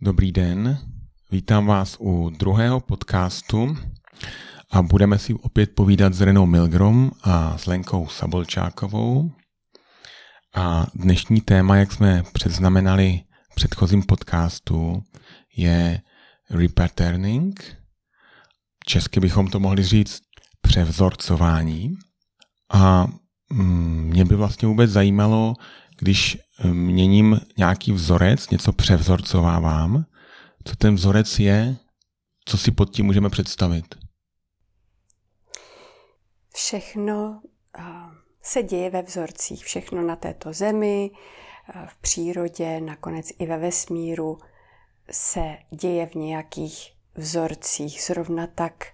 Dobrý den, vítám vás u druhého podcastu a budeme si opět povídat s Renou Milgrom a s Lenkou Sabolčákovou. A dnešní téma, jak jsme předznamenali v předchozím podcastu, je repatterning. Česky bychom to mohli říct převzorcování. A mm, mě by vlastně vůbec zajímalo, když eh, měním nějaký vzorec, něco převzorcovávám, co ten vzorec je, co si pod tím můžeme představit? Všechno eh, se děje ve vzorcích, všechno na této zemi, eh, v přírodě, nakonec i ve vesmíru se děje v nějakých vzorcích. Zrovna tak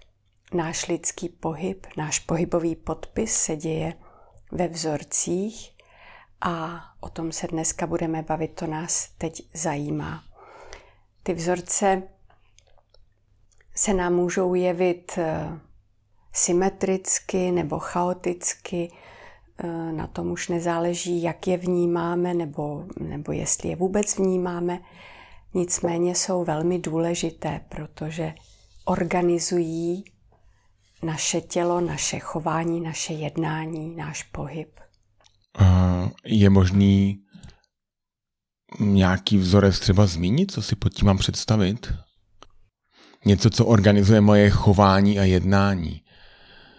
náš lidský pohyb, náš pohybový podpis se děje ve vzorcích a o tom se dneska budeme bavit, to nás teď zajímá. Ty vzorce se nám můžou jevit eh, symetricky nebo chaoticky, eh, na tom už nezáleží, jak je vnímáme nebo, nebo jestli je vůbec vnímáme. Nicméně jsou velmi důležité, protože organizují naše tělo, naše chování, naše jednání, náš pohyb je možný nějaký vzorec třeba zmínit, co si pod tím mám představit? Něco, co organizuje moje chování a jednání.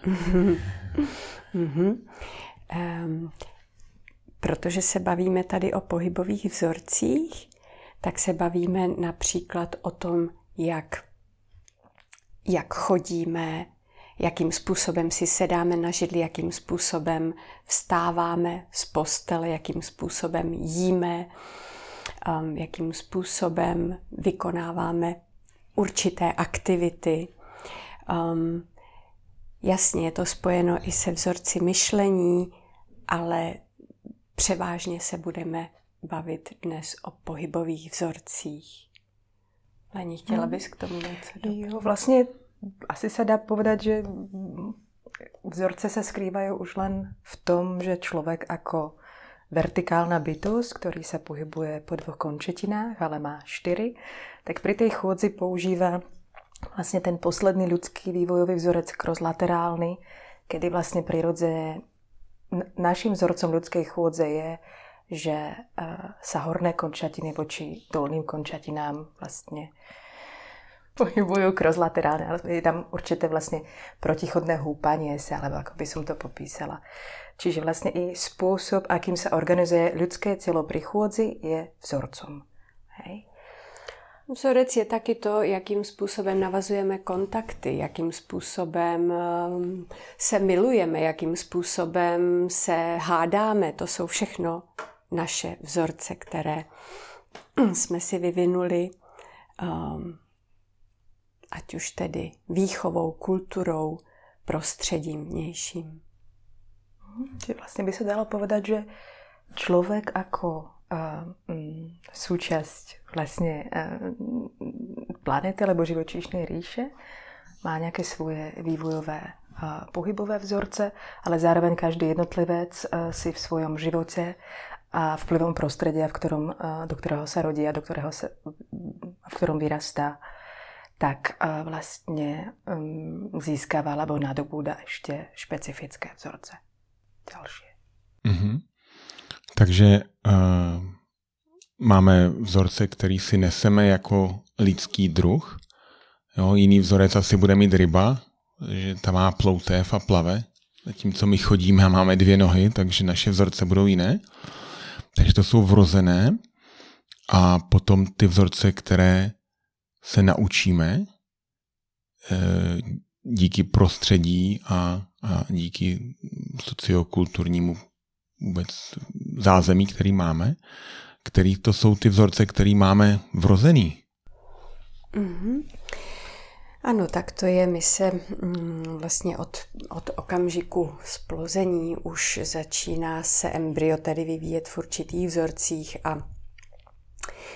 mm-hmm. um, protože se bavíme tady o pohybových vzorcích, tak se bavíme například o tom, jak, jak chodíme, jakým způsobem si sedáme na židli, jakým způsobem vstáváme z postele, jakým způsobem jíme, um, jakým způsobem vykonáváme určité aktivity. Um, jasně je to spojeno i se vzorci myšlení, ale převážně se budeme bavit dnes o pohybových vzorcích. Lení, chtěla hmm. bys k tomu něco doplnit? Jo, vlastně asi sa dá povedať, že vzorce sa skrývajú už len v tom, že človek ako vertikálna bytosť, ktorý sa pohybuje po dvoch končetinách, ale má štyri, tak pri tej chôdzi používa vlastne ten posledný ľudský vývojový vzorec crosslaterálny, kedy vlastne prirodzene našim vzorcom ľudskej chôdze je, že sa horné končatiny voči dolným končatinám vlastne pohybujú crosslaterálne, ale je tam určité vlastne protichodné húpanie sa, alebo ako by som to popísala. Čiže vlastne i spôsob, akým sa organizuje ľudské telo pri chôdzi, je vzorcom. Hej? Vzorec je taky to, jakým způsobem navazujeme kontakty, jakým způsobem ehm, se milujeme, jakým způsobem se hádáme. To jsou všechno naše vzorce, které jsme si vyvinuli um, ať už tedy výchovou, kulturou, prostředím vnějším. Čiže vlastně by se dalo povedať, že člověk jako uh, súčasť vlastně uh, planety alebo živočíšnej ríše má nějaké svoje vývojové uh, pohybové vzorce, ale zároveň každý jednotlivec si v svojom živote a vplyvom prostredia, v ktorom, do kterého se rodí a do kterého se, v ktorom vyrastá, tak vlastně um, získává alebo nadobúda ještě špecifické vzorce. Další. Mm-hmm. Takže uh, máme vzorce, který si neseme jako lidský druh. Jo, jiný vzorec asi bude mít ryba, že ta má ploutev a plave, zatímco my chodíme a máme dvě nohy, takže naše vzorce budou jiné. Takže to jsou vrozené. A potom ty vzorce, které se naučíme eh, díky prostředí a, a díky sociokulturnímu vůbec zázemí, který máme, který to jsou ty vzorce, který máme vrozený. Mm-hmm. Ano, tak to je. My se mm, vlastně od, od okamžiku splození už začíná se embryo tedy vyvíjet v určitých vzorcích a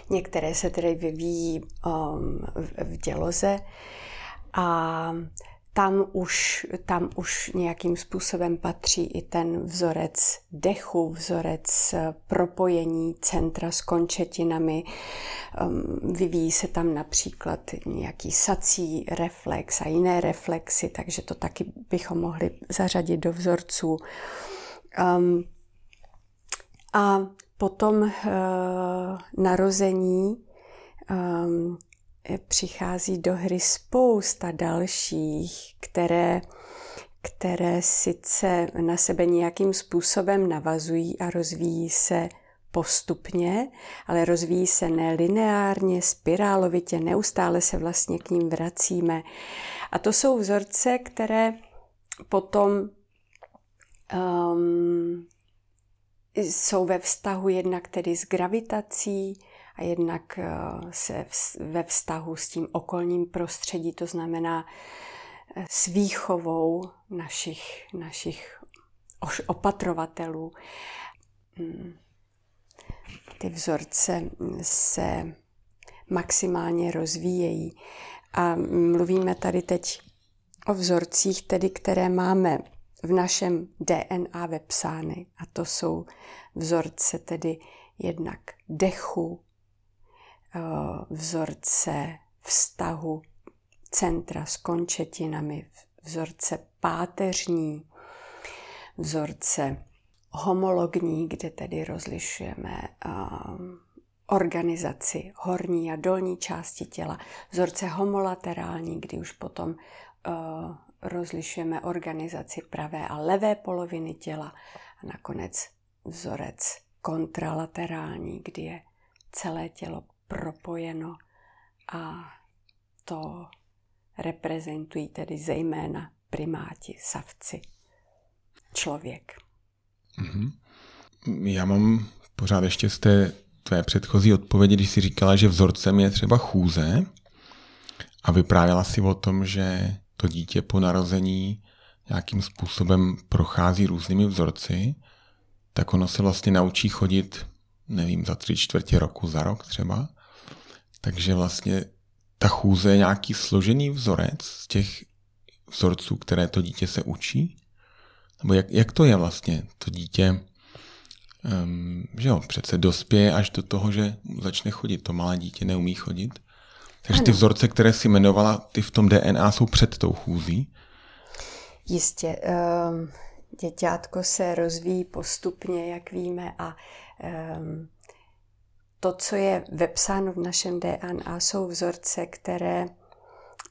Některé se tedy vyvíjí um, v děloze a tam už, tam už nějakým způsobem patří i ten vzorec dechu, vzorec eh, propojení centra s končetinami. Ehm, vyvíjí se tam například nějaký sací reflex a jiné reflexy, takže to taky bychom mohli zařadit do vzorců. Um, a potom uh, narození um, přichází do hry spousta dalších, které, které sice na sebe nějakým způsobem navazují a rozvíjí se postupně, ale rozvíjí se nelineárně, spirálovitě, neustále se vlastně k ním vracíme. A to jsou vzorce, které potom um, jsou ve vztahu jednak tedy s gravitací, a jednak eh, se ve vztahu s tím okolním prostředí, to znamená eh, s výchovou našich, našich opatrovatelů. Hmm. Ty vzorce se maximálně rozvíjejí. A mluvíme tady teď o vzorcích, tedy, které máme v našem DNA vepsány. A to jsou vzorce tedy jednak dechu, Eh, vzorce vztahu centra s končetinami, vzorce páteřní, vzorce homologní, kde tedy rozlišujeme um, organizaci horní a dolní části těla, vzorce homolaterální, kdy už potom uh, rozlišujeme organizaci pravé a levé poloviny těla a nakonec vzorec kontralaterální, kdy je celé tělo propojeno a to reprezentují tedy zejména primáti, savci, člověk. Mm-hmm. Já mám pořád ještě z té tvé předchozí odpovědi, když jsi říkala, že vzorcem je třeba chůze a vyprávěla si o tom, že to dítě po narození nějakým způsobem prochází různými vzorci, tak ono se vlastně naučí chodit, nevím, za tři čtvrtě roku, za rok třeba. Takže vlastně ta chůze je nějaký složený vzorec z těch vzorců, které to dítě se učí? Nebo jak, jak to je vlastně? To dítě, um, že jo, přece dospěje až do toho, že začne chodit. To malé dítě neumí chodit. Takže ano. ty vzorce, které si jmenovala, ty v tom DNA jsou před tou chůzí? Jistě. Um, děťátko se rozvíjí postupně, jak víme, a um, to, co je vepsáno v našem DNA, jsou vzorce, které,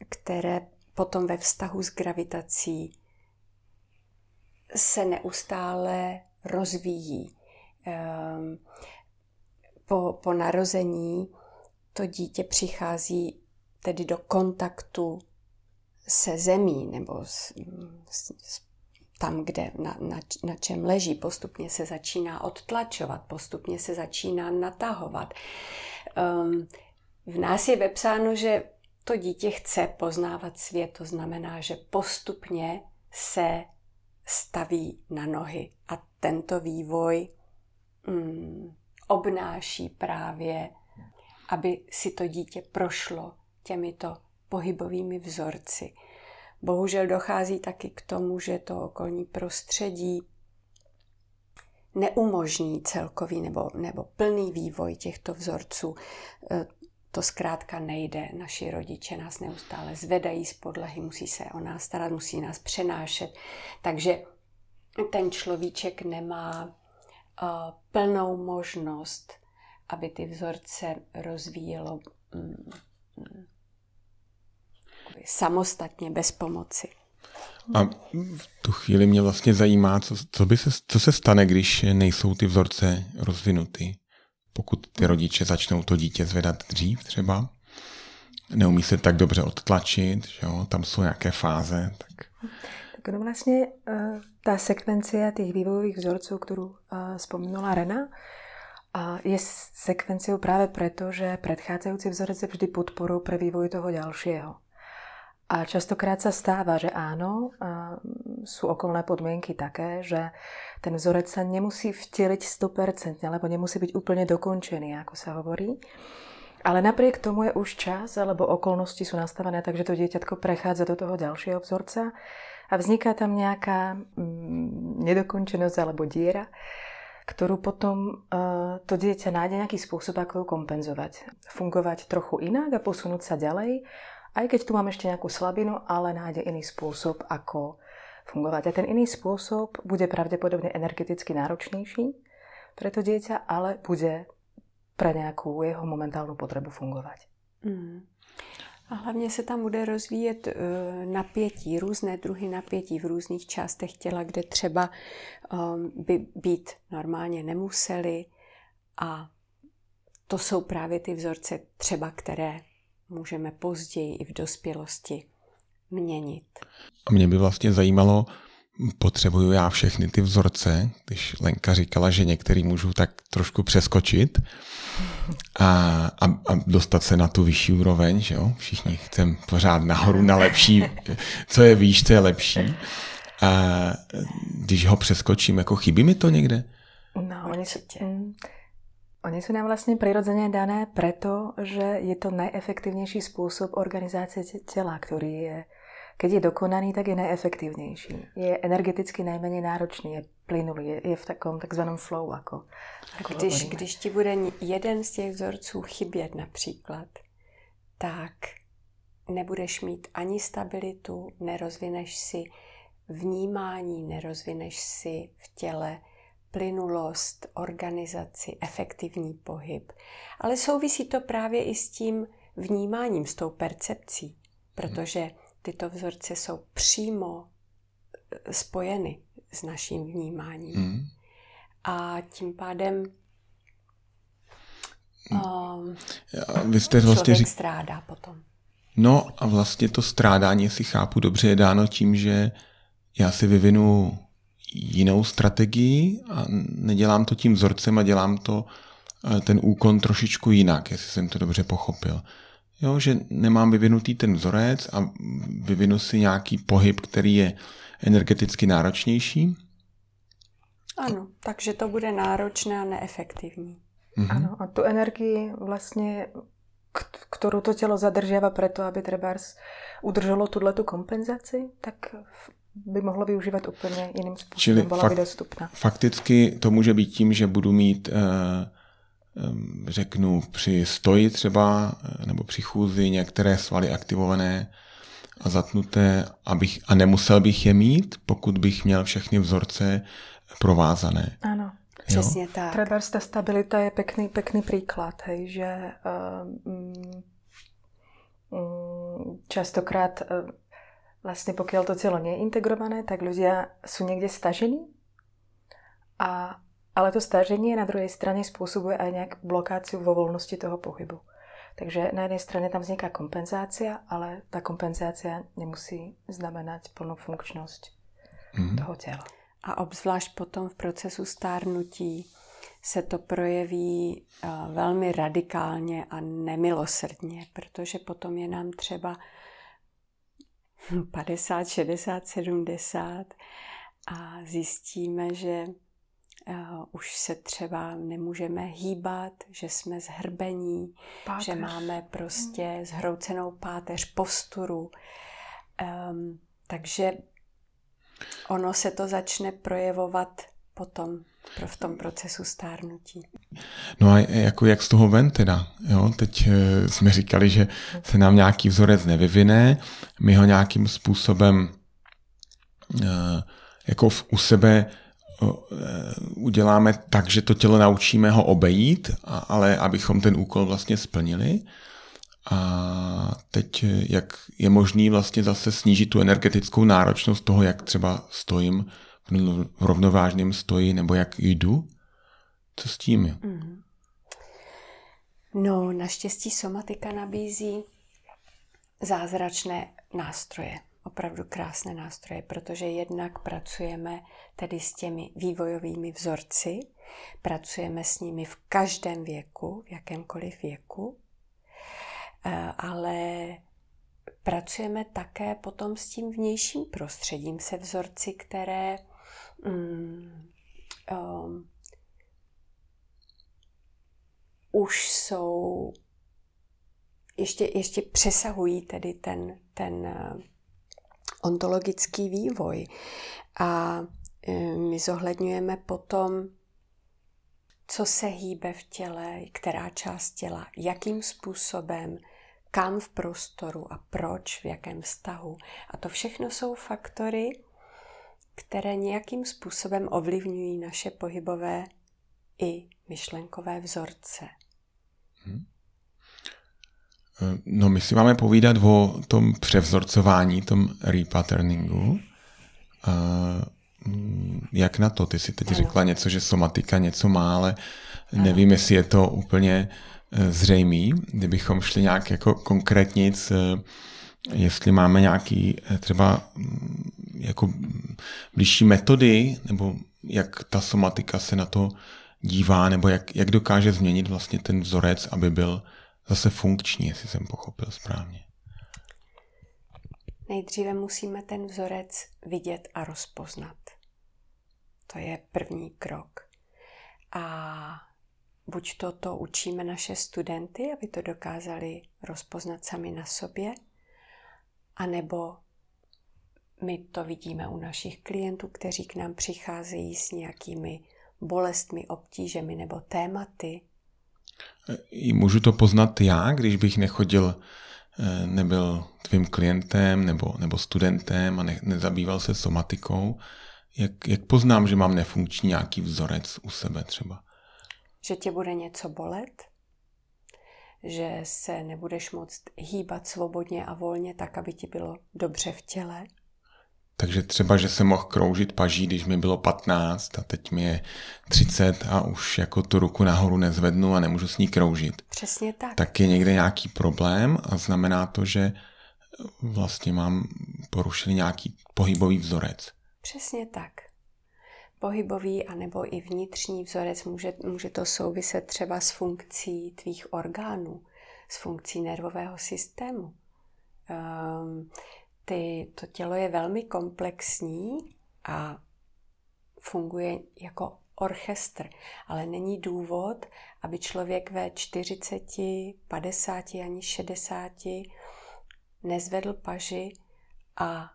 které potom ve vztahu s gravitací se neustále rozvíjí. Ehm, po, po narození to dítě přichází tedy do kontaktu se zemí nebo s, s, s tam, kde na, na, na čem leží, postupně se začíná odtlačovat, postupně se začíná natahovat. Um, v nás je vepsáno, že to dítě chce poznávat svět, to znamená, že postupně se staví na nohy. A tento vývoj um, obnáší právě, aby si to dítě prošlo těmito pohybovými vzorci. Bohužel dochází taky k tomu, že to okolní prostředí neumožní celkový nebo, nebo plný vývoj těchto vzorců. E, to zkrátka nejde. Naši rodiče nás neustále zvedají z podlahy, musí se o nás starat, musí nás přenášet. Takže ten človíček nemá uh, plnou možnost, aby ty vzorce rozvíjelo mm, samostatně, bez pomoci. A v tu chvíli mě vlastně zajímá, co, co, by se, co se stane, když nejsou ty vzorce rozvinuty. Pokud ty rodiče začnou to dítě zvedat dřív třeba, neumí se tak dobře odtlačit, že jo? tam jsou nějaké fáze. Tak... Tak ono vlastně uh, ta sekvencia těch vývojových vzorců, kterou uh, vzpomínala Rena, a je sekvenciou práve preto, že predchádzajúci vzorec je vždy podporou pre vývoj toho ďalšieho. A častokrát sa stáva, že áno, sú okolné podmienky také, že ten vzorec sa nemusí vteliť 100%, alebo nemusí byť úplne dokončený, ako sa hovorí. Ale napriek tomu je už čas, alebo okolnosti sú nastavené tak, že to dieťatko prechádza do toho ďalšieho vzorca a vzniká tam nejaká mm, nedokončenosť alebo diera, ktorú potom uh, to dieťa nájde nejaký spôsob, ako ju kompenzovať. Fungovať trochu inak a posunúť sa ďalej, aj keď tu mám ešte nejakú slabinu, ale nájde iný spôsob, ako fungovať. A ten iný spôsob bude pravdepodobne energeticky náročnejší pre to dieťa, ale bude pre nějakou jeho momentálnu potřebu fungovat. Mm. A hlavně se tam bude rozvíjet uh, napětí, různé druhy napětí v různých částech těla, kde třeba um, by být normálně nemuseli. A to jsou právě ty vzorce třeba, které můžeme později i v dospělosti měnit. A mě by vlastně zajímalo, potřebuju já všechny ty vzorce, když Lenka říkala, že některý můžu tak trošku přeskočit a, a, a dostat se na tu vyšší úroveň, že jo? Všichni chceme pořád nahoru na lepší, co je výš, to je lepší. A když ho přeskočím, jako chybí mi to někde? No, oni jsou, mm, oni jsou nám vlastně přirozeně dané preto, že je to nejefektivnější způsob organizace těla, který je keď je dokonaný, tak je nejefektivnější. Je energeticky nejméně náročný, je plynulý, je, je v takovém takzvaném flow. Jako, jako když, když ti bude jeden z těch vzorců chybět například, tak nebudeš mít ani stabilitu, nerozvineš si vnímání, nerozvineš si v těle plynulost, organizaci, efektivní pohyb. Ale souvisí to právě i s tím vnímáním, s tou percepcí, protože tyto vzorce jsou přímo eh, spojeny s naším vnímáním. Hmm. A tím pádem um, Vy jste vlastně člověk řík... strádá potom. No a vlastně to strádání, jestli chápu dobře, je dáno tím, že já si vyvinu jinou strategii a nedělám to tím vzorcem a dělám to eh, ten úkon trošičku jinak, jestli jsem to dobře pochopil. Jo, že nemám vyvinutý ten vzorec a vyvinu si nějaký pohyb, který je energeticky náročnější. Ano, takže to bude náročné a neefektivní. Mm-hmm. Ano, a tu energii vlastně, kterou to tělo zadržává proto, aby třeba udrželo tuhle tu kompenzaci, tak by mohlo využívat úplně jiným způsobem, Čili byla fakt, by dostupná. Fakticky to může být tím, že budu mít uh, řeknu při stoji třeba nebo při chůzi některé svaly aktivované a zatnuté abych, a nemusel bych je mít, pokud bych měl všechny vzorce provázané. Ano. Přesně jo? tak. Třeba ta stabilita je pekný, pekný příklad, hej, že uh, um, častokrát uh, vlastně pokud to tělo nie je integrované, tak ľudia jsou někde stažení a ale to stažení na druhé straně způsobuje aj nějak blokáciu vo volnosti toho pohybu. Takže na jedné straně tam vzniká kompenzácia, ale ta kompenzácia nemusí znamenat plnou funkčnost mm. toho těla. A obzvlášť potom v procesu stárnutí se to projeví uh, velmi radikálně a nemilosrdně, protože potom je nám třeba 50, 60, 70 a zjistíme, že Uh, už se třeba nemůžeme hýbat, že jsme zhrbení, páteř. že máme prostě zhroucenou páteř, posturu. Um, takže ono se to začne projevovat potom v tom procesu stárnutí. No a jako jak z toho ven teda? Jo? Teď e, jsme říkali, že se nám nějaký vzorec nevyvine, my ho nějakým způsobem e, jako v, u sebe Eh, uděláme tak, že to tělo naučíme ho obejít, ale abychom ten úkol vlastně splnili. A teď, jak je možný vlastně zase snížit tu energetickou náročnost toho, jak třeba stojím v rovnovážném stoji, nebo jak jdu? Co s tím? Mm. No, naštěstí somatika nabízí zázračné nástroje opravdu krásné nástroje, protože jednak pracujeme tedy s těmi vývojovými vzorci, pracujeme s nimi v každém věku, v jakémkoliv věku, eh, ale pracujeme také potom s tím vnějším prostředím, se vzorci, které um, um, už jsou ještě, ještě přesahují tedy ten, ten ontologický vývoj. A eh, my zohledňujeme potom, co se hýbe v těle, která část těla, jakým způsobem, kam v prostoru a proč, v jakém vztahu. A to všechno jsou faktory, které nějakým způsobem ovlivňují naše pohybové i myšlenkové vzorce. Hmm. No my si máme povídat o tom převzorcování, tom repatterningu. Mm, jak na to? Ty si teď řekla něco, že somatika něco má, ale nevím, jestli je to úplně e, zřejmý. Kdybychom šli nějak jako konkrétnic, e, jestli máme nějaký e, třeba mm, jako blížší metody, nebo jak ta somatika se na to dívá, nebo jak, jak dokáže změnit vlastně ten vzorec, aby byl zase funkční, jestli jsem pochopil správně. Nejdříve musíme ten vzorec vidět a rozpoznat. To je první krok. A buď to, to učíme naše studenty, aby to dokázali rozpoznat sami na sobě, anebo my to vidíme u našich klientů, kteří k nám přicházejí s nějakými bolestmi, obtížemi nebo tématy. Můžu to poznat já, když bych nechodil, eh, nebyl tvým klientem nebo, nebo studentem a ne, nezabýval se somatikou. Jak, jak poznám, že mám nefunkční nějaký vzorec u sebe třeba? Že tě bude něco bolet, že se nebudeš moct hýbat svobodně a volně tak, aby ti bylo dobře v těle. Takže třeba, že jsem mohl kroužit paží, když mi bylo 15 a teď mi je 30 a už jako tu ruku nahoru nezvednu a nemůžu s ní kroužit. Přesně tak. Tak je někde nějaký problém a znamená to, že vlastně mám porušený nějaký pohybový vzorec. Přesně tak. Pohybový anebo i vnitřní vzorec může, může to souviset třeba s funkcí tvých orgánů, s funkcí nervového systému. Um, ty, to tělo je velmi komplexní a funguje jako orchestr, ale není důvod, aby člověk ve 40, 50 ani 60 nezvedl paži a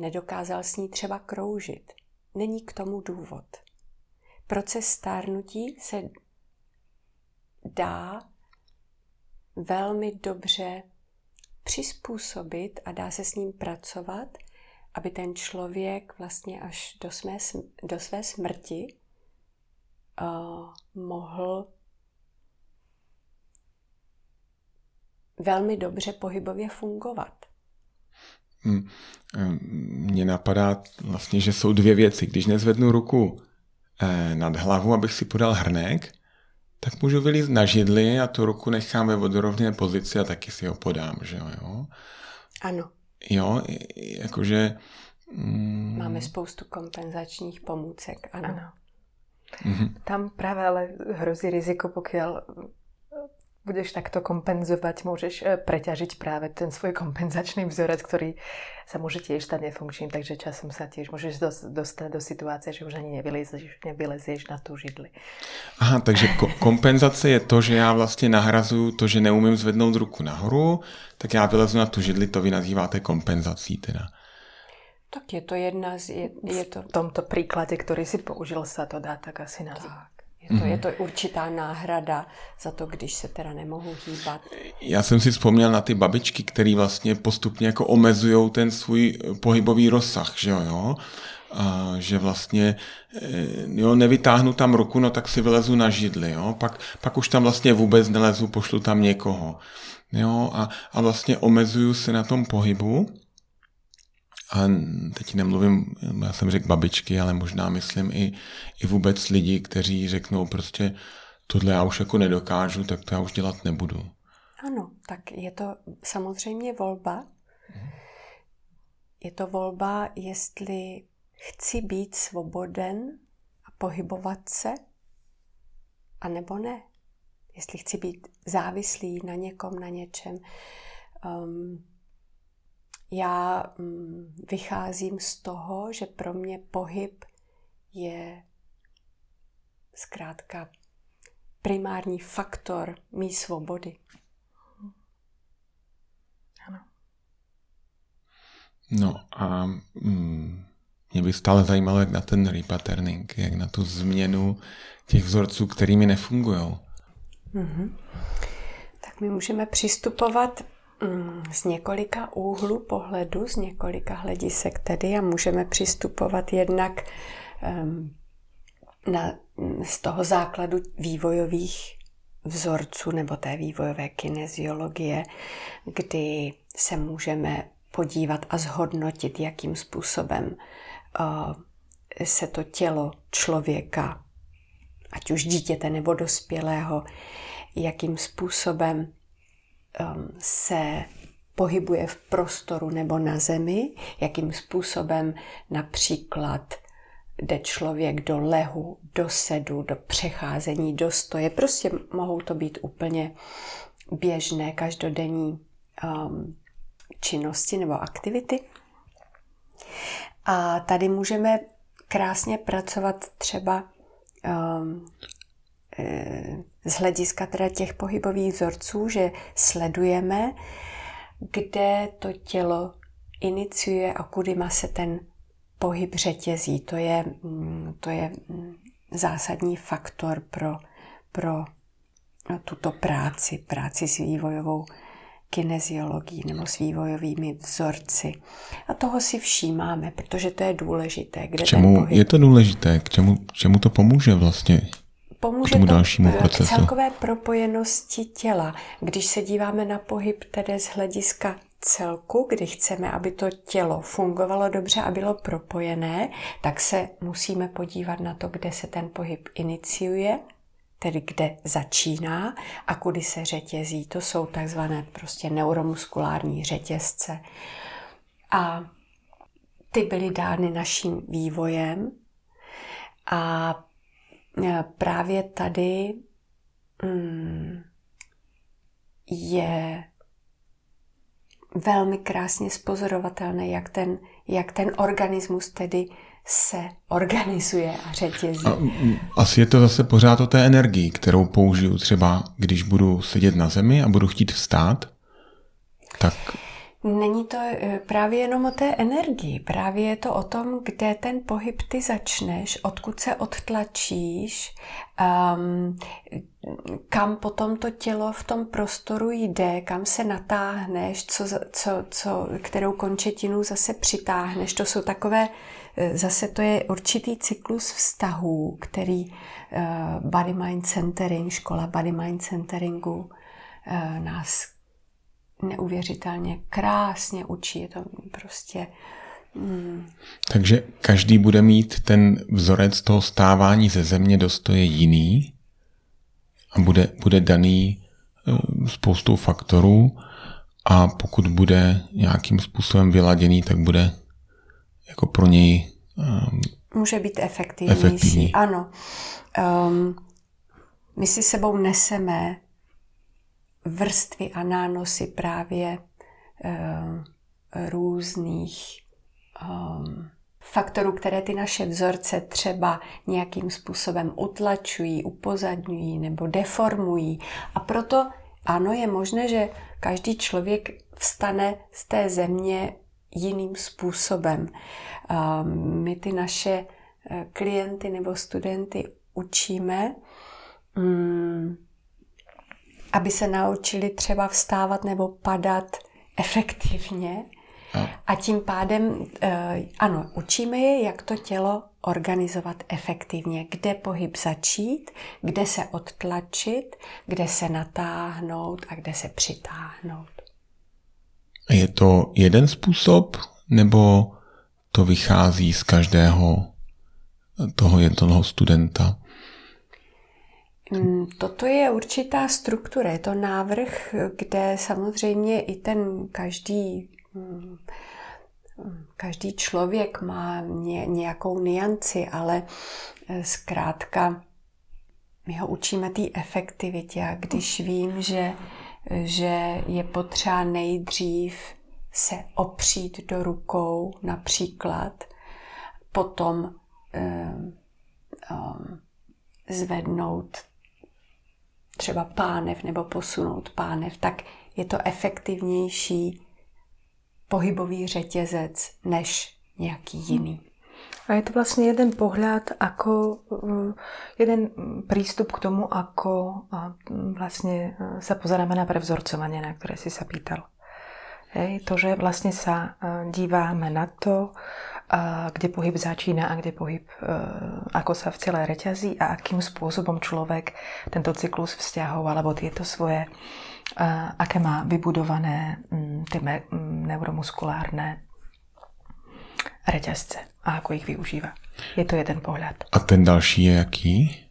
nedokázal s ní třeba kroužit. Není k tomu důvod. Proces stárnutí se dá velmi dobře přizpůsobit a dá se s ním pracovat, aby ten člověk vlastně až do, své, do své smrti uh, mohl velmi dobře pohybově fungovat. Hmm. Mně napadá vlastně, že jsou dvě věci. Když nezvednu ruku eh, nad hlavu, abych si podal hrnek, tak můžu vylít na židli a tu ruku nechám ve vodorovné pozici a taky si ho podám, že jo? Ano. Jo, jakože... Mm... Máme spoustu kompenzačních pomůcek, ano. ano. Mm-hmm. Tam právě ale hrozí riziko, pokud budeš takto kompenzovať, môžeš e, preťažiť práve ten svoj kompenzačný vzorec, ktorý sa môže tiež stať nefunkčným, takže časom sa tiež môžeš dostať do situácie, že už ani nevylezieš, nevylezieš na tú židli. Aha, takže ko- kompenzace je to, že já vlastně nahrazuju to, že neumím zvednout ruku nahoru, tak já vylezu na tu židli, to vy nazýváte kompenzací teda. Tak je to jedna z... Je, je to... V tomto príklade, ktorý si použil, sa to dá tak asi nazývať. Je to, mm-hmm. je to určitá náhrada za to, když se teda nemohu hýbat. Já jsem si vzpomněl na ty babičky, které vlastně postupně jako omezují ten svůj pohybový rozsah, že jo, jo? A že vlastně eh, jo, nevytáhnu tam ruku, no tak si vylezu na židli, jo? Pak, pak už tam vlastně vůbec nelezu, pošlu tam někoho. Jo? A, a vlastně omezuju se na tom pohybu a teď nemluvím, já jsem řekl babičky, ale možná myslím i, i vůbec lidi, kteří řeknou prostě tohle já už jako nedokážu, tak to já už dělat nebudu. Ano, tak je to samozřejmě volba. Je to volba, jestli chci být svoboden a pohybovat se, anebo ne. Jestli chci být závislý na někom, na něčem. Um, já mm, vycházím z toho, že pro mě pohyb je zkrátka primární faktor mý svobody. Ano. No a mm, mě by stále zajímalo, jak na ten repatterning, jak na tu změnu těch vzorců, kterými nefungují. Mm-hmm. Tak my můžeme přistupovat z několika úhlů pohledu, z několika hledisek tedy a můžeme přistupovat jednak na, z toho základu vývojových vzorců nebo té vývojové kineziologie, kdy se můžeme podívat a zhodnotit, jakým způsobem se to tělo člověka, ať už dítěte nebo dospělého, jakým způsobem um, se pohybuje v prostoru nebo na zemi, jakým způsobem například jde člověk do lehu, do sedu, do přecházení, do stoje. Prostě mohou to být úplně běžné každodenní um, činnosti nebo aktivity. A tady můžeme krásně pracovat třeba um, e, z hlediska teda těch pohybových vzorců, že sledujeme, kde to tělo iniciuje a kudy má se ten pohyb řetězí. To je, mm, to je mm, zásadní faktor pro, pro tuto práci, práci s vývojovou kineziologií nebo s vývojovými vzorci. A toho si všímáme, protože to je důležité. Kde k čemu ten pohyb... je to důležité? K čemu, k čemu to pomůže vlastně? Pomůže k tomu to dalšímu procesu. celkové propojenosti těla. Když se díváme na pohyb tedy z hlediska celku, kdy chceme, aby to tělo fungovalo dobře a bylo propojené, tak se musíme podívat na to, kde se ten pohyb iniciuje, tedy kde začíná a kudy se řetězí. To jsou takzvané prostě neuromuskulární řetězce. A ty byly dány naším vývojem a právě tady mm, je velmi krásně spozorovatelné, jak ten, jak ten organismus tedy se organizuje a řetězí. A, asi je to zase pořád o té energii, kterou použiju třeba, když budu sedět na zemi a budu chtít vstát, tak Není to eh, právě jenom o té energii, právě je to o tom, kde ten pohyb ty začneš, odkud se odtlačíš, um, kam potom to tělo v tom prostoru jde, kam se natáhneš, co, co, co, kterou končetinu zase přitáhneš. To jsou takové, eh, zase to je určitý cyklus vztahů, který uh, Body Mind Centering, škola Body Mind Centeringu nás neuvěřitelně krásně učí. Je to prostě... Hmm. Takže každý bude mít ten vzorec toho stávání ze země do stoje jiný a bude, bude daný eh, spoustou faktorů a pokud bude nějakým způsobem vyladěný, tak bude jako pro něj um, Může být efektivnější. Efektivní. Ano. Um, my si sebou neseme vrstvy a nánosy právě uh, různých um, faktorů, které ty naše vzorce třeba nějakým způsobem utlačují, upozadňují nebo deformují. A proto ano, je možné, že každý člověk vstane z té země jiným způsobem. Um, my ty naše eh, klienty nebo studenty učíme, um, aby se naučili třeba vstávat nebo padat efektivně. A tím pádem, eh, ano, učíme je, jak to tělo organizovat efektivně, kde pohyb začít, kde se odtlačit, kde se natáhnout a kde se přitáhnout. Je to jeden způsob, nebo to vychází z každého toho jednoho studenta? Mm, toto je určitá struktura, je to návrh, kde samozřejmě i ten každý, mm, každý člověk má nějakou nianci, ale eh, zkrátka my ho učíme té efektivitě. A když vím, že, že je potřeba nejdřív se opřít do rukou například, potom um, um, zvednout třeba pánev nebo posunout pánev, tak je to efektivnější pohybový řetězec než nějaký jiný. A je to vlastně jeden pohled, jako jeden přístup k tomu, ako vlastně se pozeráme na prevzorcování, na které si se pýtal. Hej, to, že vlastně se díváme na to, kde pohyb začíná a kde pohyb, ako sa v celé reťazí a akým spôsobom človek tento cyklus vzťahov alebo tieto svoje, aké má vybudované ty neuromuskulárne reťazce a ako ich využívá. Je to jeden pohled. A ten další je jaký?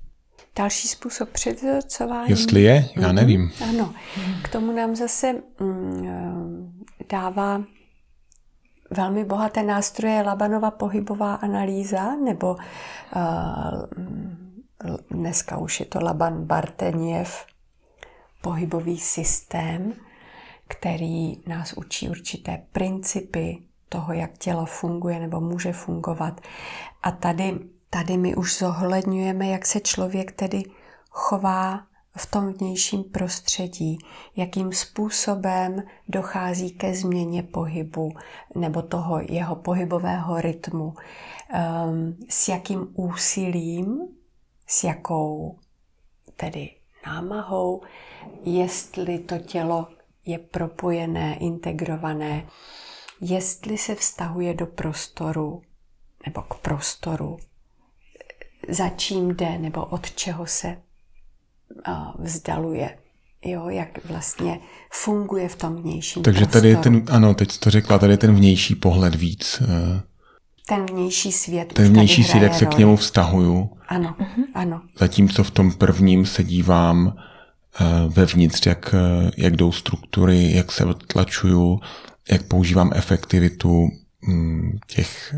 Další způsob předvzorcování. Jestli je, já mhm. nevím. Mm, ano, k tomu nám zase mm, dává velmi bohaté nástroje Labanova pohybová analýza, nebo uh, dneska už je to Laban Barteniev pohybový systém, který nás učí určité principy toho, jak tělo funguje nebo může fungovat. A tady, tady my už zohledňujeme, jak se člověk tedy chová v tom vnějším prostředí, jakým způsobem dochází ke změně pohybu nebo toho jeho pohybového rytmu, ehm, s jakým úsilím, s jakou tedy námahou, jestli to tělo je propojené, integrované, jestli se vztahuje do prostoru nebo k prostoru, za čím jde nebo od čeho se vzdaluje. Jo, jak vlastně funguje v tom vnějším Takže prostoru. tady je ten, ano, teď to řekla, tady je ten vnější pohled víc. Eh, ten vnější svět Ten vnější svět, jak se k němu vztahuju. Ano, uh-huh. ano. Zatímco v tom prvním se dívám eh, vevnitř, jak, eh, jak jdou struktury, jak se tlačuju, jak používám efektivitu mm, těch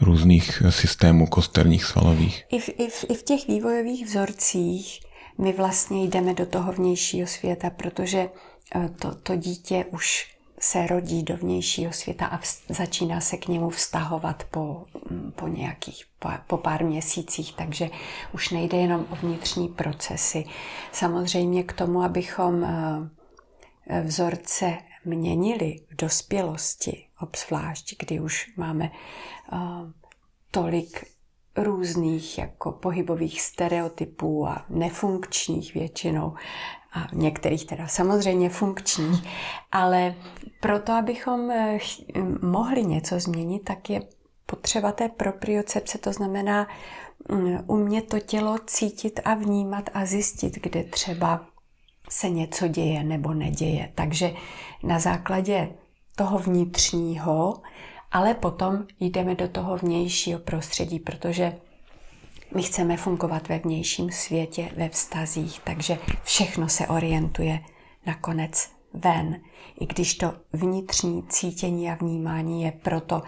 různých systémů kosterních svalových. I v, i v, I v těch vývojových vzorcích my vlastně jdeme do toho vnějšího světa, protože eh, to, to dítě už se rodí do vnějšího světa a vz, začíná se k němu vztahovat po, mm, po nějakých, po, po pár měsících, takže už nejde jenom o vnitřní procesy. Samozřejmě k tomu, abychom eh, vzorce měnili v dospělosti, obzvlášť, kdy už máme tolik různých jako pohybových stereotypů a nefunkčních většinou a některých teda samozřejmě funkčních, ale proto, abychom eh, mohli něco změnit, tak je potřeba té propriocepce, to znamená mm, umět to tělo cítit a vnímat a zjistit, kde třeba se něco děje nebo neděje. Takže na základě toho vnitřního, ale potom jdeme do toho vnějšího prostředí, protože my chceme fungovat ve vnějším světě, ve vztazích, takže všechno se orientuje nakonec ven. I když to vnitřní cítění a vnímání je proto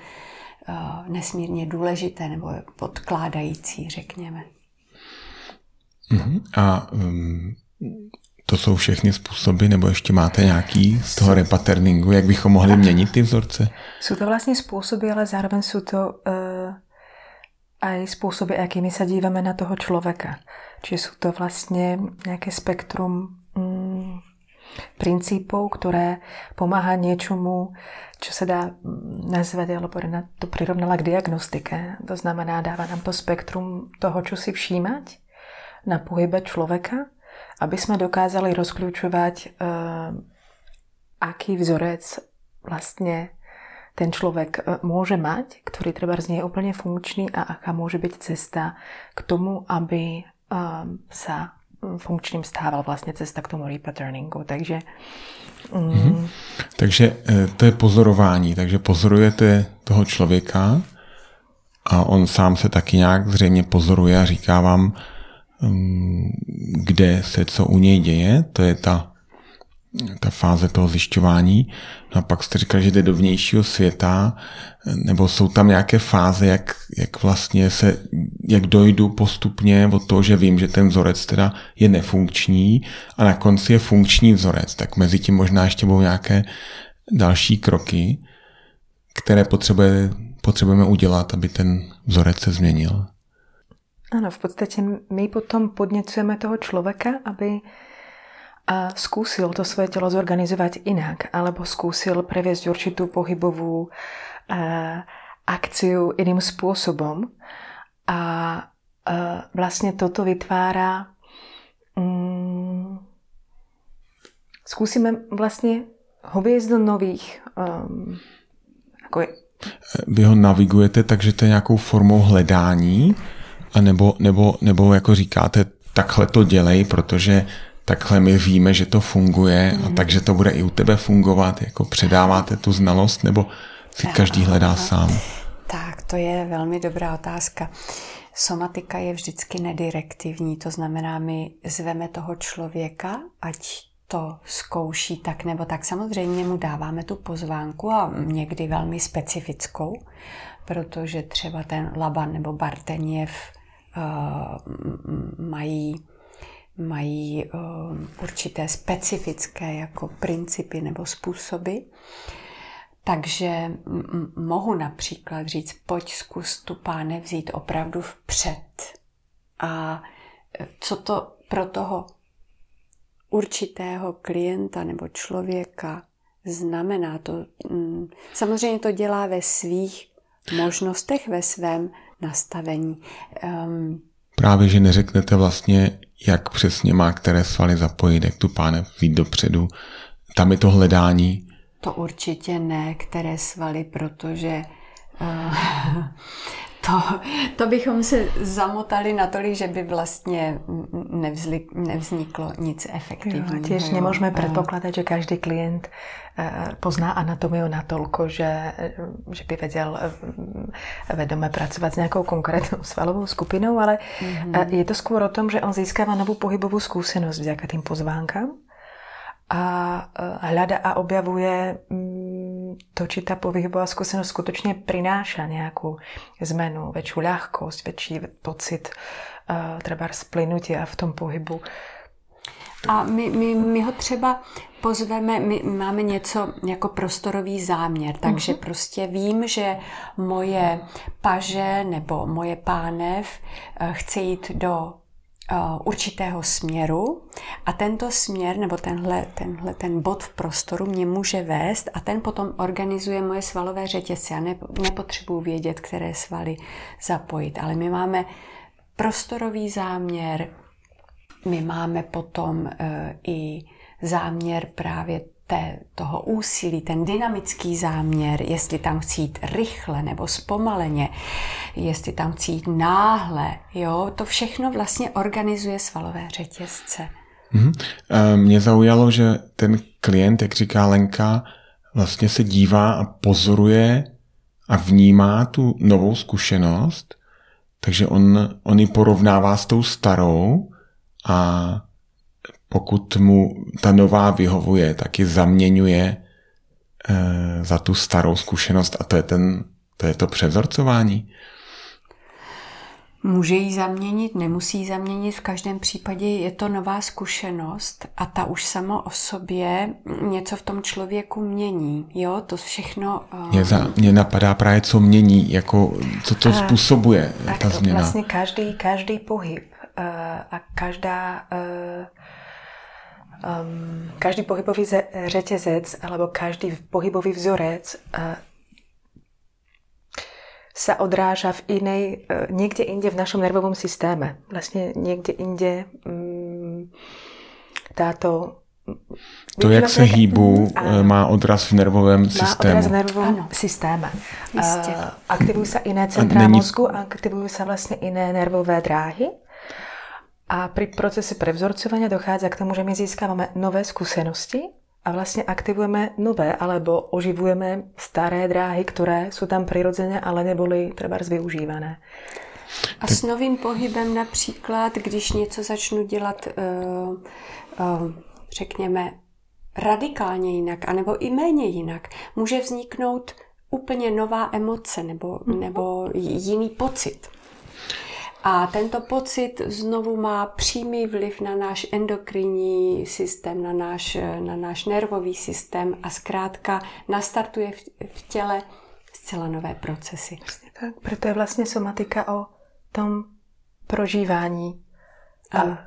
uh, nesmírně důležité nebo podkládající, řekněme. Uh-huh. A um, to jsou všechny způsoby, nebo ještě máte nějaký z toho repaterningu, jak bychom mohli měnit ty vzorce? Jsou to vlastně způsoby, ale zároveň jsou to uh, aj způsoby, jakými se díváme na toho člověka. Či jsou to vlastně nějaké spektrum mm, princípů, které pomáhá něčemu, čo se dá mm, nazvat, alebo na to přirovnala k diagnostike. To znamená, dává nám to spektrum toho, čo si všímať na pohybe člověka aby jsme dokázali rozključovat, uh, aký vzorec vlastně ten člověk eh, může mať, který třeba z něj úplně funkční a aká může být cesta k tomu, aby uh, sa funkčným stával vlastně cesta k tomu repatterningu. Takže mm, mm-hmm. Takže to je pozorování. Takže pozorujete toho člověka a on sám se taky nějak zřejmě pozoruje a říká vám, kde se co u něj děje, to je ta, ta fáze toho zjišťování. No a pak jste říkal, že jde do vnějšího světa, nebo jsou tam nějaké fáze, jak, jak vlastně se, jak dojdu postupně od toho, že vím, že ten vzorec teda je nefunkční a na konci je funkční vzorec, tak mezi tím možná ještě budou nějaké další kroky, které potřebuje, potřebujeme udělat, aby ten vzorec se změnil. Ano, v podstatě my potom podněcujeme toho člověka, aby a skúsil to svoje telo zorganizovať inak, alebo skúsil previesť určitú pohybovú uh, akciu iným spôsobom. A uh, vlastne toto vytvára um, skúsime vlastne ho do nových um, ako je, vy ho navigujete, takže to je nějakou formou hledání, a nebo, nebo, nebo jako říkáte, takhle to dělej, protože takhle my víme, že to funguje a mhm. takže to bude i u tebe fungovat, jako předáváte tu znalost, nebo si každý hledá sám? Tak, to je velmi dobrá otázka. Somatika je vždycky nedirektivní, to znamená, my zveme toho člověka, ať to zkouší tak nebo tak. Samozřejmě mu dáváme tu pozvánku a někdy velmi specifickou, protože třeba ten Laban nebo Barteněv uh, mají mají uh, určité specifické jako principy nebo způsoby. Takže mohu například říct, pojď zkus tu páne vzít opravdu vpřed. A co to pro toho určitého klienta nebo člověka znamená to. Mm, samozřejmě to dělá ve svých možnostech, ve svém nastavení. Um, Právě, že neřeknete vlastně, jak přesně má které svaly zapojit, jak tu páne vzít dopředu. Tam je to hledání. To určitě ne, které svaly, protože uh, to, to bychom se zamotali natolik, že by vlastně nevzli, nevzniklo nic efektivního. Jo, tiež nemôžeme predpokladať, že každý klient eh, pozná anatomiu natolko, že, že by vedel eh, vedome pracovať s nejakou konkrétnou svalovou skupinou, ale mm-hmm. je to skôr o tom, že on získava novú pohybovú skúsenosť vďaka tým pozvánkam a hľada a objavuje mm, to, či tá pohybová skúsenosť skutočne prináša nejakú zmenu, väčšiu ľahkosť, väčší pocit uh, třeba splynutia v tom pohybu. A my, my, my ho třeba pozveme, my máme něco jako prostorový záměr, takže uh-huh. prostě vím, že moje paže nebo moje pánev eh, chce jít do určitého směru a tento směr nebo tenhle, tenhle ten bod v prostoru mě může vést a ten potom organizuje moje svalové řetězce. Já ne, nepotřebuji vědět, které svaly zapojit, ale my máme prostorový záměr, my máme potom uh, i záměr právě té, toho úsilí, ten dynamický záměr, jestli tam chci jít rychle nebo zpomaleně, jestli tam chci jít náhle, jo, to všechno vlastně organizuje svalové řetězce. Mm-hmm. Mě zaujalo, že ten klient, jak říká Lenka, vlastně se dívá a pozoruje a vnímá tu novou zkušenost, takže on, on ji porovnává s tou starou a pokud mu ta nová vyhovuje, tak ji zaměňuje e, za tu starou zkušenost a to je, ten, to, je to převzorcování. Může ji zaměnit, nemusí ji zaměnit, v každém případě je to nová zkušenost a ta už samo o sobě něco v tom člověku mění. Jo, to všechno... Uh... Mě, za, mě napadá právě, co mění, jako, co to způsobuje, tak ta změna. Vlastně každý, každý pohyb uh, a každá uh, um, každý pohybový řetězec alebo každý pohybový vzorec uh, sa odráža v inej, uh, niekde inde v našom nervovom systéme. Vlastne niekde inde um, táto to, jak se hýbu, ano. má odraz v nervovém má systému. Má odraz v nervovém ano. systéme. Uh, aktivují se iné centra není... mozgu, aktivují se vlastně iné nervové dráhy a pri procese prevzorcovania dochádza k tomu, že my získávame nové skúsenosti a vlastne aktivujeme nové alebo oživujeme staré dráhy, ktoré sú tam prirodzeně, ale neboli třeba využívané. A s novým pohybem například, když něco začnu dělat, uh, uh, řekněme, radikálně jinak, anebo i méně jinak, může vzniknout úplně nová emoce nebo, nebo jiný pocit. A tento pocit znovu má přímý vliv na náš endokrinní systém, na náš, na náš nervový systém a zkrátka nastartuje v, v těle zcela nové procesy. Vlastně tak, proto je vlastně somatika o tom prožívání ano.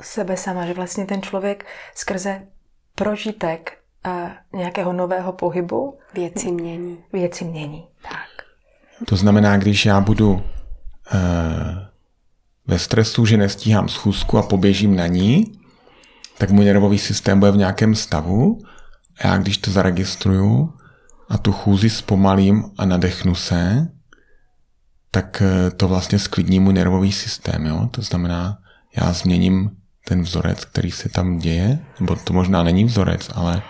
sebe sama, že vlastně ten člověk skrze prožitek uh, nějakého nového pohybu věci mění. Věci mění, tak. To znamená, když já budu uh, ve stresu, že nestíhám schůzku a poběžím na ní, tak můj nervový systém bude v nějakém stavu a já když to zaregistruju a tu chůzi zpomalím a nadechnu se, tak eh, to vlastně sklidní můj nervový systém. Jo? To znamená, já změním ten vzorec, který se tam děje, nebo to možná není vzorec, ale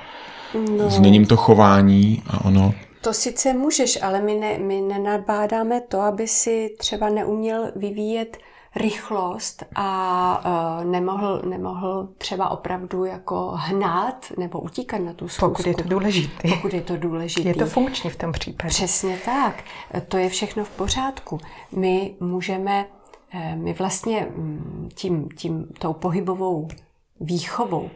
no. změním to chování a ono... To sice můžeš, ale my, ne, my nenadbádáme to, aby si třeba neuměl vyvíjet rychlost a uh, nemohl, nemohl třeba opravdu jako hnát nebo utíkat na tu schůzku. Pokud je to důležité. Pokud je to důležité. Je to funkční v tom případě. Přesně tak. To je všechno v pořádku. My můžeme, eh, my vlastně mm, tím, tím tou pohybovou výchovou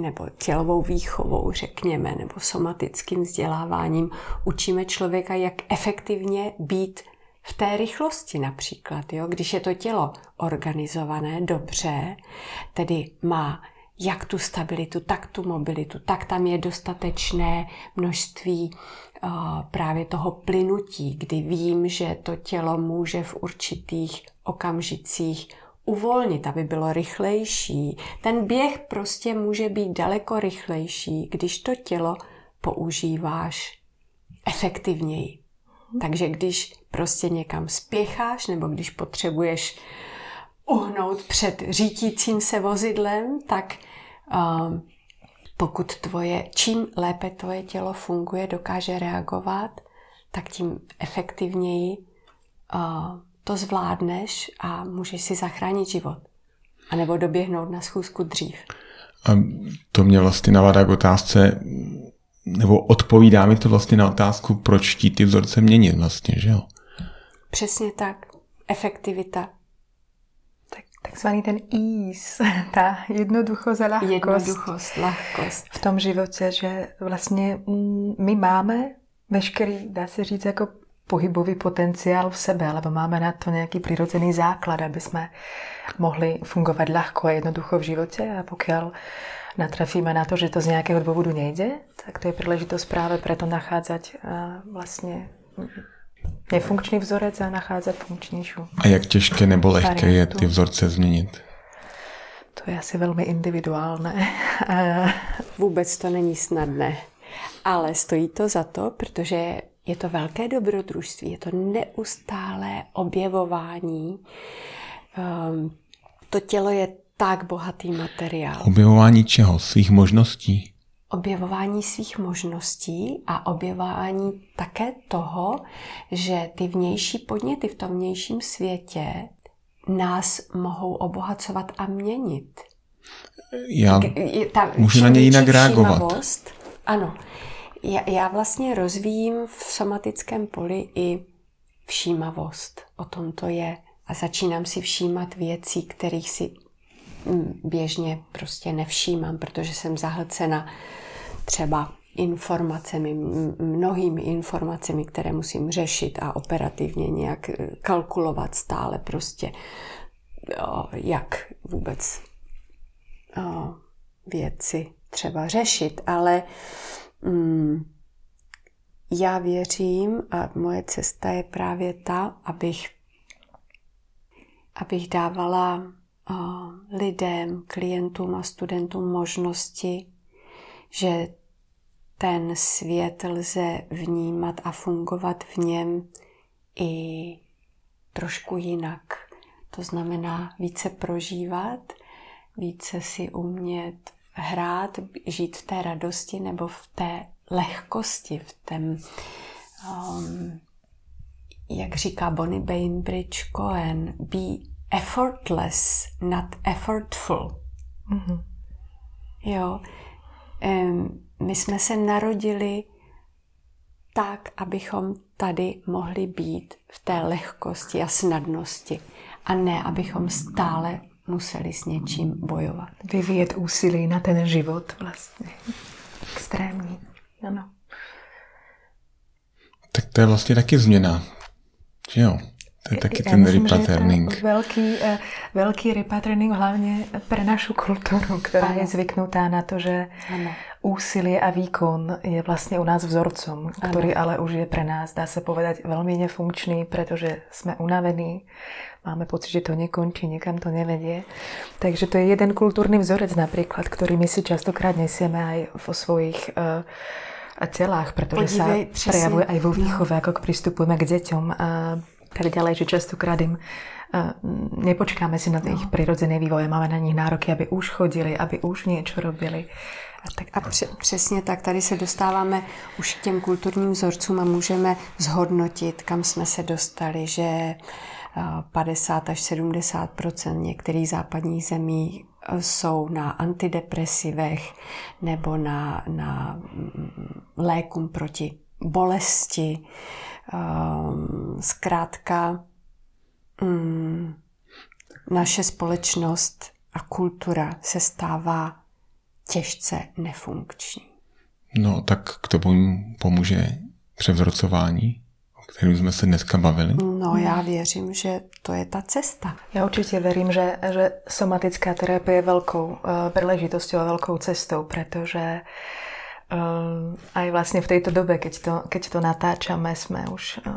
nebo tělovou výchovou, řekněme, nebo somatickým vzděláváním učíme člověka, jak efektivně být v té rychlosti například, jo? když je to tělo organizované dobře, tedy má jak tu stabilitu, tak tu mobilitu, tak tam je dostatečné množství uh, právě toho plynutí, kdy vím, že to tělo může v určitých okamžicích uvolnit, aby bylo rychlejší. Ten běh prostě může být daleko rychlejší, když to tělo používáš efektivněji. Takže když prostě někam spěcháš nebo když potřebuješ uhnout před řítícím se vozidlem, tak uh, pokud tvoje, čím lépe tvoje tělo funguje, dokáže reagovat, tak tím efektivněji uh, to zvládneš a můžeš si zachránit život. A nebo doběhnout na schůzku dřív. A to mě vlastně navádá k otázce, nebo odpovídá mi to vlastně na otázku, proč chtít ty vzorce měnit vlastně, že jo? Přesně tak. Efektivita. Tak, takzvaný ten ease, ta jednoduchost a lahkost. Jednoduchost, lahkost. V tom životě, že vlastně mm, my máme veškerý, dá se říct, jako pohybový potenciál v sebe, alebo máme na to nějaký přirozený základ, aby jsme mohli fungovat ľahko a jednoducho v životě a pokud natrafíme na to, že to z nějakého důvodu nejde, tak to je příležitost právě preto nachádzať vlastně nefunkčný vzorec a nacházet funkčnější. A jak těžké nebo lehké je ty vzorce změnit? To je asi velmi individuálné. Vůbec to není snadné. Ale stojí to za to, protože je to velké dobrodružství, je to neustálé objevování. Um, to tělo je tak bohatý materiál. Objevování čeho? Svých možností? Objevování svých možností a objevování také toho, že ty vnější podněty v tom vnějším světě nás mohou obohacovat a měnit. Já ta, můžu na ně jinak reagovat. Ano, já, já vlastně rozvíjím v somatickém poli i všímavost. O tom to je. A začínám si všímat věcí, kterých si běžně prostě nevšímám, protože jsem zahlcena třeba informacemi, mnohými informacemi, které musím řešit a operativně nějak eh, kalkulovat stále prostě, jak vůbec věci třeba řešit, ale mm, já věřím a moje cesta je právě ta, abych, abych dávala lidem, klientům a studentům možnosti, že ten svět lze vnímat a fungovat v něm i trošku jinak. To znamená více prožívat, více si umět hrát, žít v té radosti nebo v té lehkosti, v tom, um, jak říká Bonnie Bainbridge Cohen, be effortless, not effortful. Mm-hmm. Jo, um, my jsme se narodili tak, abychom tady mohli být v té lehkosti a snadnosti a ne, abychom stále museli s něčím bojovat. Vyvíjet úsilí na ten život vlastně. Extrémní. Ano. Tak to je vlastně taky změna. Že jo? To je taky Já ten myslím, repatterning. Že velký, eh, velký repatterning hlavně pro našu kulturu, která ano. je zvyknutá na to, že ano. úsilie a výkon je vlastně u nás vzorcom, který ale už je pro nás, dá se povedať, velmi nefunkčný, protože jsme unavení, máme pocit, že to nekončí, někam to nevedie. Takže to je jeden kulturní vzorec například, který my si častokrát nesieme aj vo svojich uh, celách, protože Podívej, sa prejavuje aj vo výchove, no. ako pristupujeme k deťom a tak ďalej, že častokrát im nepočkáme si na ich no. prirodzený vývoj, máme na nich nároky, aby už chodili, aby už něco robili. A, tak a pře- přesně tak, tady se dostáváme už k těm kulturním vzorcům a můžeme zhodnotit, kam jsme se dostali, že 50 až 70% některých západních zemí jsou na antidepresivech nebo na, na mm, lékům proti bolesti. Ehm, zkrátka, mm, naše společnost a kultura se stává těžce nefunkční. No tak k tomu pomůže převzrocování kterým jsme se dneska bavili? No já věřím, že to je ta cesta. Já určitě věřím, že, že somatická terapie je velkou uh, příležitostí a velkou cestou, protože uh, aj vlastně v této době, keď to, keď to natáčame, jsme už uh,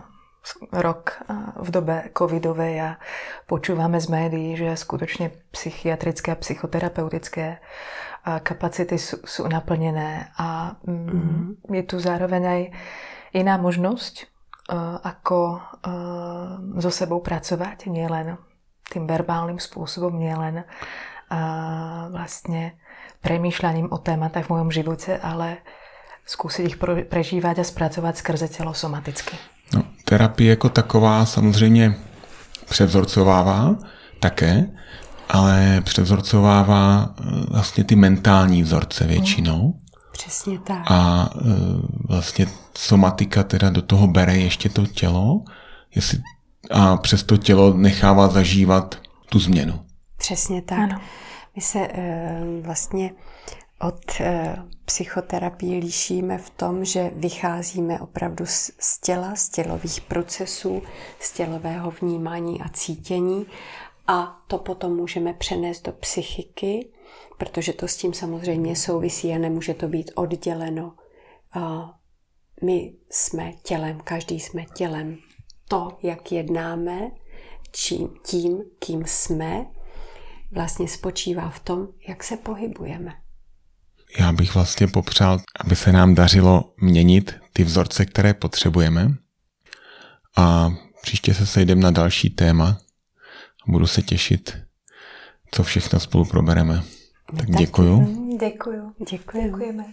rok v dobe covidové a počúvame z médií, že skutečně psychiatrické a psychoterapeutické kapacity jsou, jsou naplněné a mm, mm-hmm. je tu zároveň aj iná možnosť Eh, ako so eh, sebou pracovať, nielen tým verbálnym spôsobom, nielen eh, vlastne premýšľaním o tématách v mojom živote, ale zkusit ich prežívat a zpracovat skrze tělo somaticky. No, terapie jako taková samozřejmě převzorcovává také, ale převzorcovává vlastně ty mentální vzorce většinou. Přesně tak. A e, vlastně somatika teda do toho bere ještě to tělo jestli, a přes to tělo nechává zažívat tu změnu. Přesně tak. Ano. My se e, vlastně od e, psychoterapie líšíme v tom, že vycházíme opravdu z, z těla, z tělových procesů, z tělového vnímání a cítění a to potom můžeme přenést do psychiky, protože to s tím samozřejmě souvisí a nemůže to být odděleno. My jsme tělem, každý jsme tělem. To, jak jednáme, čím, tím, kým jsme, vlastně spočívá v tom, jak se pohybujeme. Já bych vlastně popřál, aby se nám dařilo měnit ty vzorce, které potřebujeme. A příště se sejdeme na další téma. Budu se těšit, co všechno spolu probereme. Tak děkuju. Děkuju. Děkuji. Děkujeme.